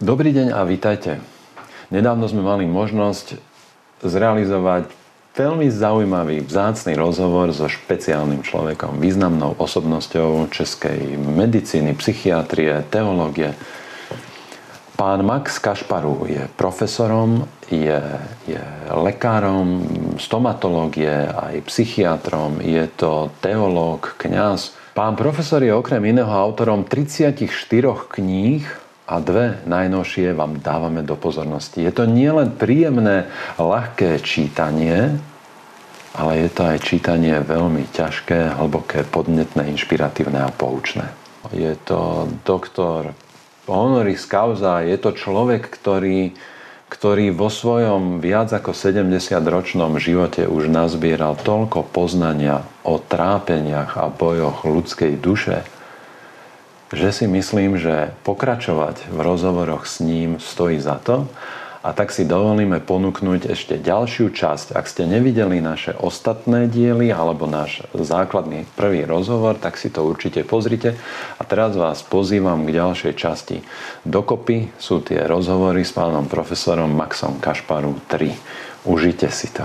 Dobrý deň a vítajte. Nedávno sme mali možnosť zrealizovať veľmi zaujímavý, vzácný rozhovor so špeciálnym človekom, významnou osobnosťou českej medicíny, psychiatrie, teológie. Pán Max Kašparu je profesorom, je, je lekárom stomatológie, aj psychiatrom, je to teológ, kňaz. Pán profesor je okrem iného autorom 34 kníh a dve najnovšie vám dávame do pozornosti. Je to nielen príjemné, ľahké čítanie, ale je to aj čítanie veľmi ťažké, hlboké, podnetné, inšpiratívne a poučné. Je to doktor honoris causa, je to človek, ktorý, ktorý vo svojom viac ako 70-ročnom živote už nazbieral toľko poznania o trápeniach a bojoch ľudskej duše, že si myslím, že pokračovať v rozhovoroch s ním stojí za to. A tak si dovolíme ponúknuť ešte ďalšiu časť. Ak ste nevideli naše ostatné diely alebo náš základný prvý rozhovor, tak si to určite pozrite. A teraz vás pozývam k ďalšej časti. Dokopy sú tie rozhovory s pánom profesorom Maxom Kašparu 3. Užite si to.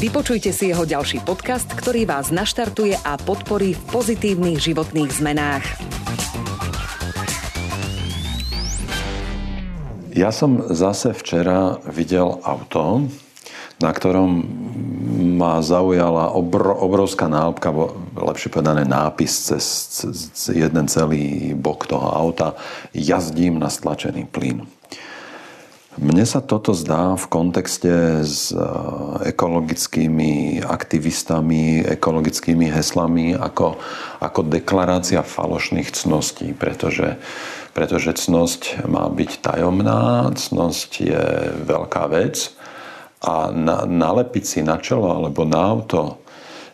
Vypočujte si jeho ďalší podcast, ktorý vás naštartuje a podporí v pozitívnych životných zmenách. Ja som zase včera videl auto, na ktorom ma zaujala obr- obrovská nálepka, lepšie povedané nápis cez, cez jeden celý bok toho auta. Jazdím na stlačený plyn. Mne sa toto zdá v kontexte s e, ekologickými aktivistami, ekologickými heslami ako, ako deklarácia falošných cností, pretože, pretože cnosť má byť tajomná, cnosť je veľká vec a na, nalepiť si na čelo alebo na auto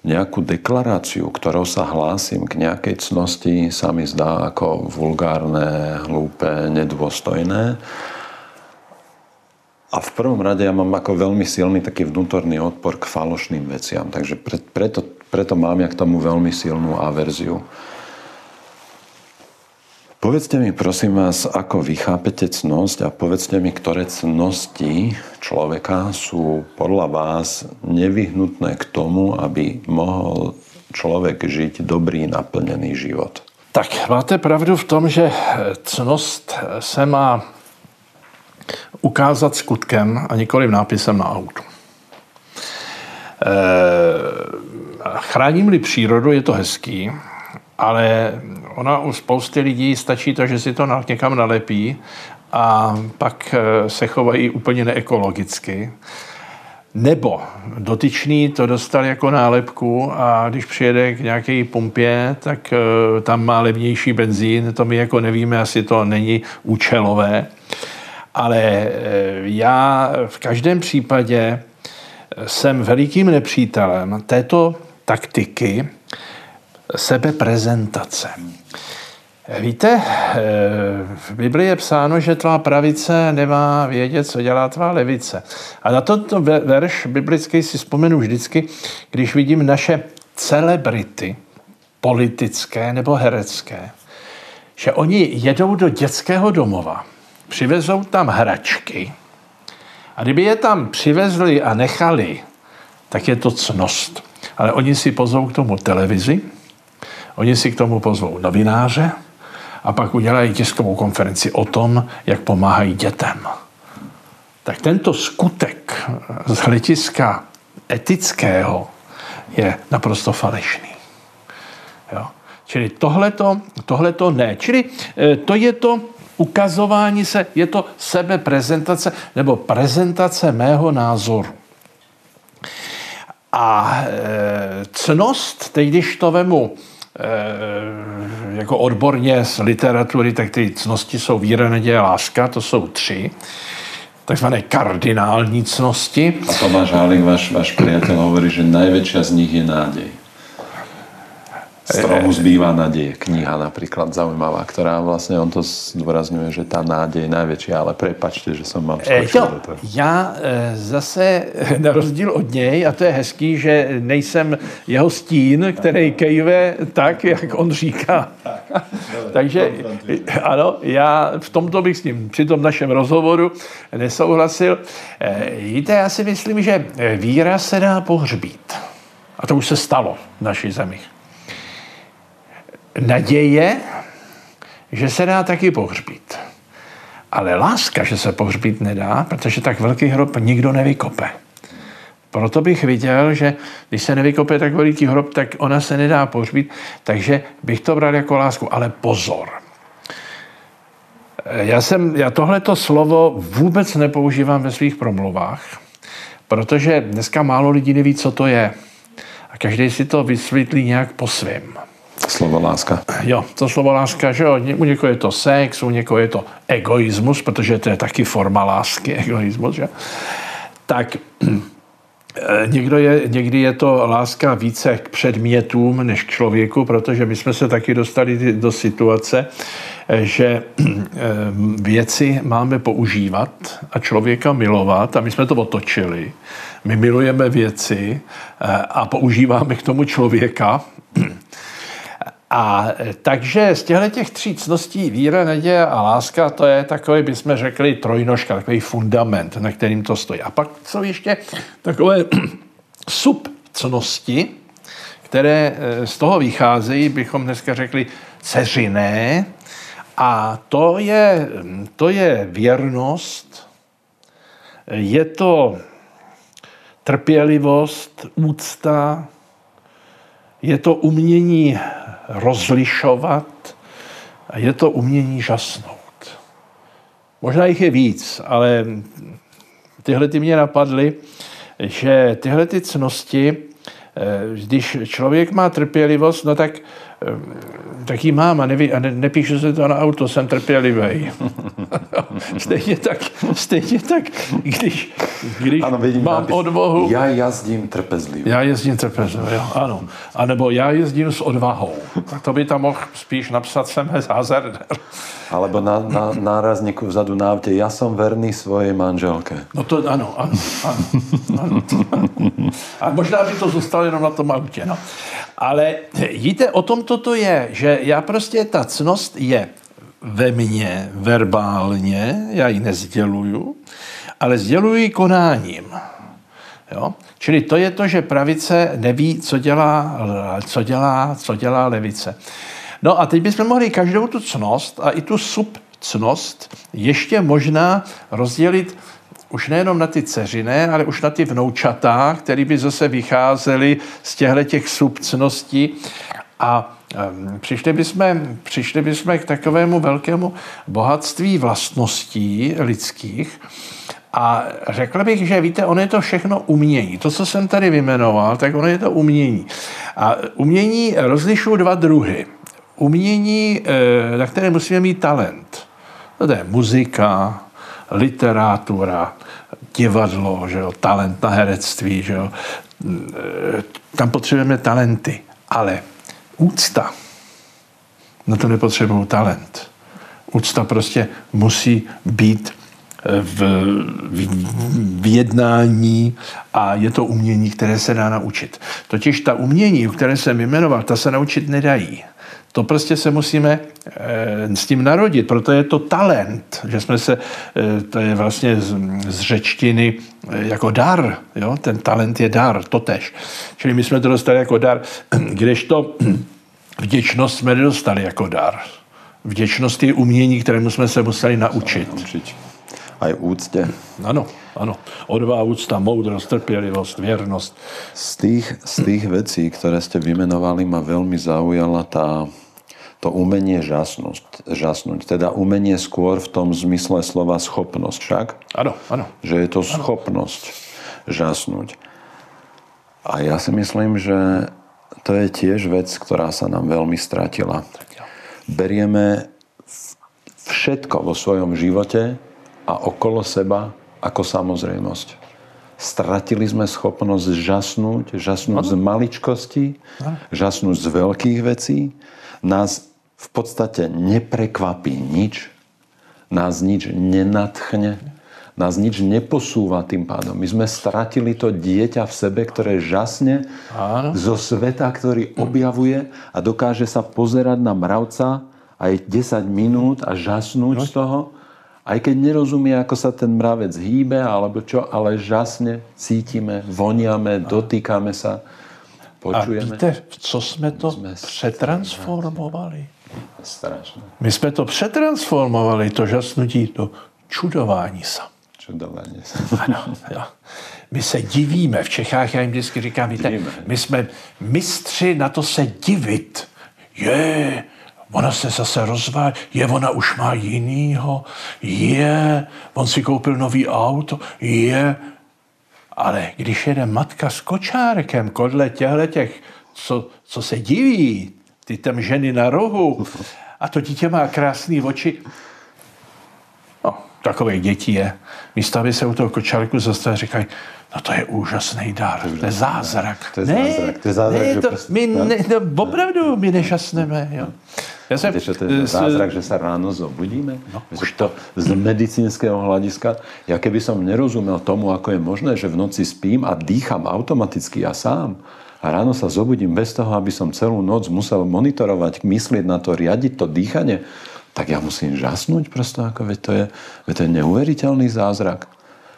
nejakú deklaráciu, ktorou sa hlásim k nejakej cnosti, sa mi zdá ako vulgárne, hlúpe, nedôstojné. A v prvom rade ja mám ako veľmi silný taký vnútorný odpor k falošným veciam. Takže pre, preto, preto mám ja k tomu veľmi silnú averziu. Povedzte mi prosím vás, ako vy chápete cnosť a povedzte mi, ktoré cnosti človeka sú podľa vás nevyhnutné k tomu, aby mohol človek žiť dobrý, naplnený život. Tak máte pravdu v tom, že cnost se má ukázat skutkem a nikoli nápisem na autu. Eh, chráním-li přírodu, je to hezký, ale ona u spousty lidí stačí to, že si to někam nalepí a pak eh, se chovají úplně neekologicky. Nebo dotyčný to dostal jako nálepku a když přijede k nějaké pumpě, tak eh, tam má levnější benzín, to my jako nevíme, asi to není účelové. Ale eh, já v každém případě eh, jsem velikým nepřítelem této taktiky sebeprezentace. Víte, eh, v Biblii je psáno, že tvá pravice nemá vědět, co dělá tvá levice. A na tento verš biblický si vzpomenu vždycky, když vidím naše celebrity, politické nebo herecké, že oni jedou do dětského domova přivezou tam hračky a kdyby je tam přivezli a nechali, tak je to cnost. Ale oni si pozvou k tomu televizi, oni si k tomu pozvou novináře a pak udělají tiskovou konferenci o tom, jak pomáhají dětem. Tak tento skutek z hlediska etického je naprosto falešný. Jo? Čili tohleto, tohleto ne. Čili eh, to je to, ukazování se, je to sebeprezentace nebo prezentace mého názoru. A e, cnost, teď když to vemu jako odborně z literatury, tak ty cnosti jsou víra, naděje, láska, to jsou tři takzvané kardinální cnosti. A Tomáš Hálik, váš, váš priateľ, hovorí, že najväčšia z nich je nádej. Stromu zbývá nádej, kniha napríklad zaujímavá, ktorá vlastne, on to zdôrazňuje, že tá nádej je najväčšia, ale prepačte, že som mal skočil do toho. Já zase, na rozdíl od něj, a to je hezký, že nejsem jeho stín, který kejve tak, jak on říká. Takže ano, já v tomto bych s ním při tom našem rozhovoru nesouhlasil. Víte, já si myslím, že víra se dá pohřbít. A to už se stalo v naší zemi naděje, že se dá taky pohřbít. Ale láska, že se pohřbít nedá, protože tak velký hrob nikdo nevykope. Proto bych viděl, že když se nevykope tak veliký hrob, tak ona se nedá pohřbít, takže bych to bral jako lásku. Ale pozor. Já, jsem, já tohleto slovo vůbec nepoužívám ve svých promluvách, protože dneska málo lidí neví, co to je. A každý si to vysvětlí nějak po svém. Slovo láska. Jo, to slovo láska, že jo, u někoho je to sex, u někoho je to egoismus, protože to je taky forma lásky, egoismus, že? Tak Někdo je, někdy je to láska více k předmětům než k člověku, protože my jsme se taky dostali do situace, že věci máme používat a člověka milovat a my jsme to otočili. My milujeme věci a používáme k tomu člověka a e, takže z těchto těch tří cností víra, naděje a láska, to je takový, bychom řekli, trojnožka, takový fundament, na kterým to stojí. A pak jsou ještě takové subcnosti, které e, z toho vycházejí, bychom dneska řekli, ceřiné. A to je, to je věrnost, je to trpělivost, úcta, je to umění rozlišovat a je to umění žasnout. Možná jich je víc, ale tyhle ty mě napadly, že tyhle ty cnosti, eh, když člověk má trpělivost, no tak tak ji mám a, neví, a ne, nepíšu se to na auto, jsem trpělivý. stejně tak, stejně tak, když, když ano, vidím, mám nápis, odvahu. Já jazdím trpezlivě. Já jezdím trpezlivě, jo, ano. A nebo já jezdím s odvahou. Tak to by tam mohl spíš napsat jsem hazarder. Alebo na, na nárazníku vzadu na autě, já jsem verný svojej manželke. No to ano, ano, ano. ano. A možná by to zůstalo jenom na tom autě, no. Ale víte, o tom toto je, že já prostě, ta cnost je ve mně verbálně, já ji nezděluju, ale sděluji ji konáním. Jo? Čili to je to, že pravice neví, co dělá, co dělá, co dělá levice. No a teď bychom mohli každou tu cnost a i tu subcnost ještě možná rozdělit už nejenom na ty dceřiné, ale už na ty vnoučatá, které by zase vycházely z těchto těch subcností. A přišli bychom, přišli bychom k takovému velkému bohatství vlastností lidských, a řekl bych, že víte, ono je to všechno umění. To, co jsem tady vymenoval, tak ono je to umění. A umění rozlišují dva druhy. Umění, eh, na které musíme mít talent. To je muzika, literátura, divadlo, že jo, talent na herectví, že jo. Tam potřebujeme talenty, ale úcta, na to nepotřebuju talent. Úcta prostě musí být v, v jednání a je to umění, které se dá naučit. Totiž ta umění, které jsem jmenoval, ta se naučit nedají. To prostě se musíme e, s tím narodit, proto je to talent, že jsme se, e, to je vlastně z, z řečtiny e, jako dar, jo? ten talent je dar, totež. Čili my jsme to dostali jako dar, kdežto vděčnost jsme nedostali jako dar. Vděčnost je umění, kterému jsme se museli naučit. Aj úctě. Ano, ano. Odvaha, úcta, moudrost, trpělivost, věrnost. Z tých, z tých vecí, které jste vymenovali, ma veľmi zaujala tá to umenie žasnúť, žasnúť. Teda umenie skôr v tom zmysle slova schopnosť však. Áno, áno. Že je to ano. schopnosť žasnúť. A ja si myslím, že to je tiež vec, ktorá sa nám veľmi stratila. Berieme všetko vo svojom živote a okolo seba ako samozrejmosť. Stratili sme schopnosť žasnúť, žasnúť z maličkosti, žasnúť z veľkých vecí. Nás v podstate neprekvapí nič, nás nič nenatchne, nás nič neposúva tým pádom. My sme stratili to dieťa v sebe, ktoré žasne Áno. zo sveta, ktorý objavuje a dokáže sa pozerať na mravca aj 10 minút a žasnúť no. z toho. Aj keď nerozumie, ako sa ten mravec hýbe, alebo čo, ale žasne cítime, voniame, dotýkame sa, počujeme. A víte, co jsme to jsme přetransformovali? Strašné. My jsme to přetransformovali, to žasnutí, do čudování se. Čudování se. Ano, jo. My se divíme. V Čechách já jim vždycky říkám, víte, my jsme mistři na to se divit. Je, ona se zase rozvá, je, ona už má jinýho, je, on si koupil nový auto, je. Ale když jede matka s kočárkem kodle těchto těch, co, co se diví, ty tam ženy na rohu a to dítě má krásné oči. No, takové děti je. Místo, aby se u toho kočárku zastavili, říkají, No to je úžasný dar, to je zázrak. To je zázrak, to je zázrak, ne, to, my ne, no, opravdu my nešasneme. Jo. Ja som, Viete, to je zázrak, že sa ráno zobudíme? No, už to z medicínskeho hľadiska, ja keby som nerozumel tomu, ako je možné, že v noci spím a dýcham automaticky ja sám, a ráno sa zobudím bez toho, aby som celú noc musel monitorovať, myslieť na to, riadiť to dýchanie, tak ja musím žasnúť prosto, ako veď to je, veď to je neuveriteľný zázrak.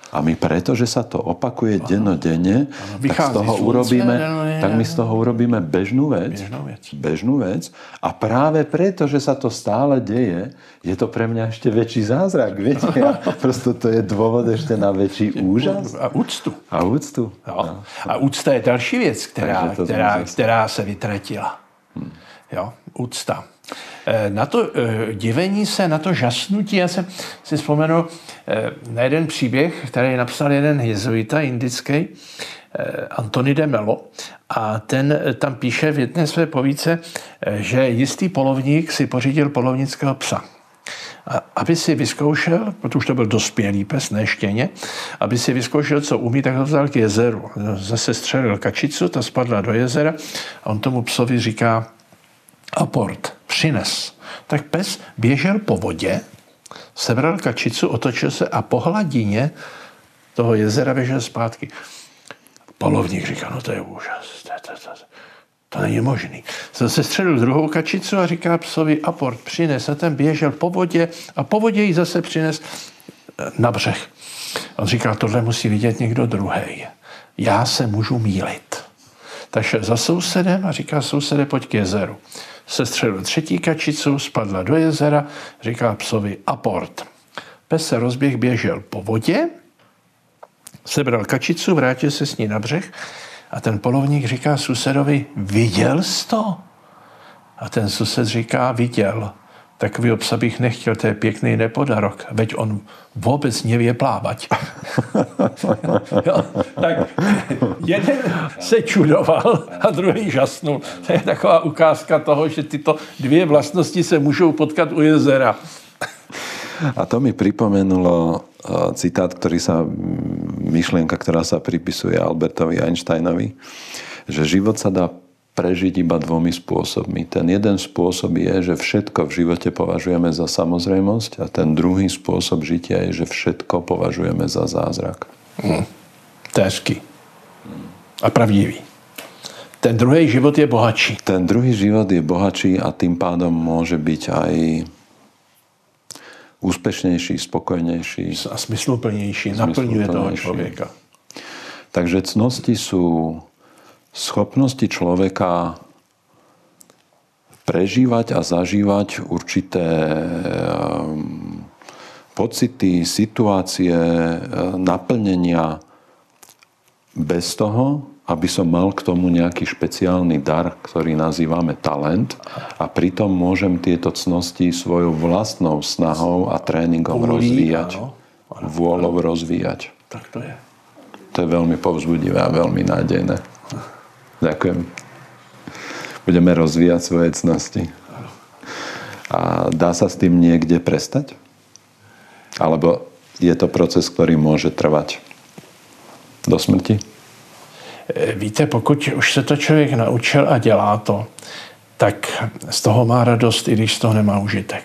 A my preto, že sa to opakuje dennodenne, tak z toho urobíme, tak my z toho urobíme bežnú vec, bežnú vec. Bežnú vec. A práve preto, že sa to stále deje, je to pre mňa ešte väčší zázrak. Viete? A prosto to je dôvod ešte na väčší úžas. A úctu. A úctu. Jo. A úcta je další věc, která, která, která se vytratila. Hmm. Jo, úcta. Eh, na to eh, divení se, na to žasnutí, já jsem si vzpomenul eh, na jeden příběh, který napsal jeden jezuita indický, Antony de Melo, a ten tam píše v jedné své povíce, že jistý polovník si pořídil polovnického psa. A aby si vyzkoušel, protože to byl dospělý pes, ne štěně, aby si vyzkoušel, co umí, tak ho vzal k jezeru. Zase střelil kačicu, ta spadla do jezera a on tomu psovi říká, aport, přines. Tak pes běžel po vodě, sebral kačicu, otočil se a po hladině toho jezera běžel zpátky. Polovník říká, no to je úžas, to, to, to, to není možný. Zase střelil druhou kačicu a říká psovi, aport, přines. A ten běžel po vodě a po vodě ji zase přines eh, na břeh. On říká, tohle musí vidět někdo druhý. Já se můžu mílit. Takže za sousedem a říká sousede, pojď k jezeru sestřelil třetí kačicu, spadla do jezera, říká psovi aport. Pes se rozběh, běžel po vodě, sebral kačicu, vrátil se s ní na břeh a ten polovník říká susedovi, viděl jsi to? A ten sused říká, viděl. Takový psa bych nechtěl, to je pěkný nepodarok, veď on vůbec nevě plávat. tak jeden se čudoval a druhý žasnul. To je taková ukázka toho, že tyto dvě vlastnosti se můžou potkat u jezera. A to mi pripomenulo eh, citát, ktorý sa, myšlienka, ktorá sa pripisuje Albertovi Einsteinovi, že život sa dá prežiť iba dvomi spôsobmi. Ten jeden spôsob je, že všetko v živote považujeme za samozrejmosť a ten druhý spôsob žitia je, že všetko považujeme za zázrak. Hmm. Težký. A pravdivý. Ten druhý život je bohatší. Ten druhý život je bohatší a tým pádom môže byť aj úspešnejší, spokojnejší. A smysluplnější, naplňuje toho člověka. Takže cnosti sú schopnosti človeka prežívať a zažívať určité ehm, pocity, situácie, e, naplnenia bez toho, aby som mal k tomu nejaký špeciálny dar, ktorý nazývame talent a pritom môžem tieto cnosti svojou vlastnou snahou a tréningom Vôli, rozvíjať. Áno. Vôľou rozvíjať. Tak to je. To je veľmi povzbudivé a veľmi nádejné. Ďakujem. Budeme rozvíjať svoje cnosti. A dá sa s tým niekde prestať? Alebo je to proces, ktorý môže trvať do smrti? Víte, pokud už se to člověk naučil a dělá to, tak z toho má radost, i když z toho nemá užitek.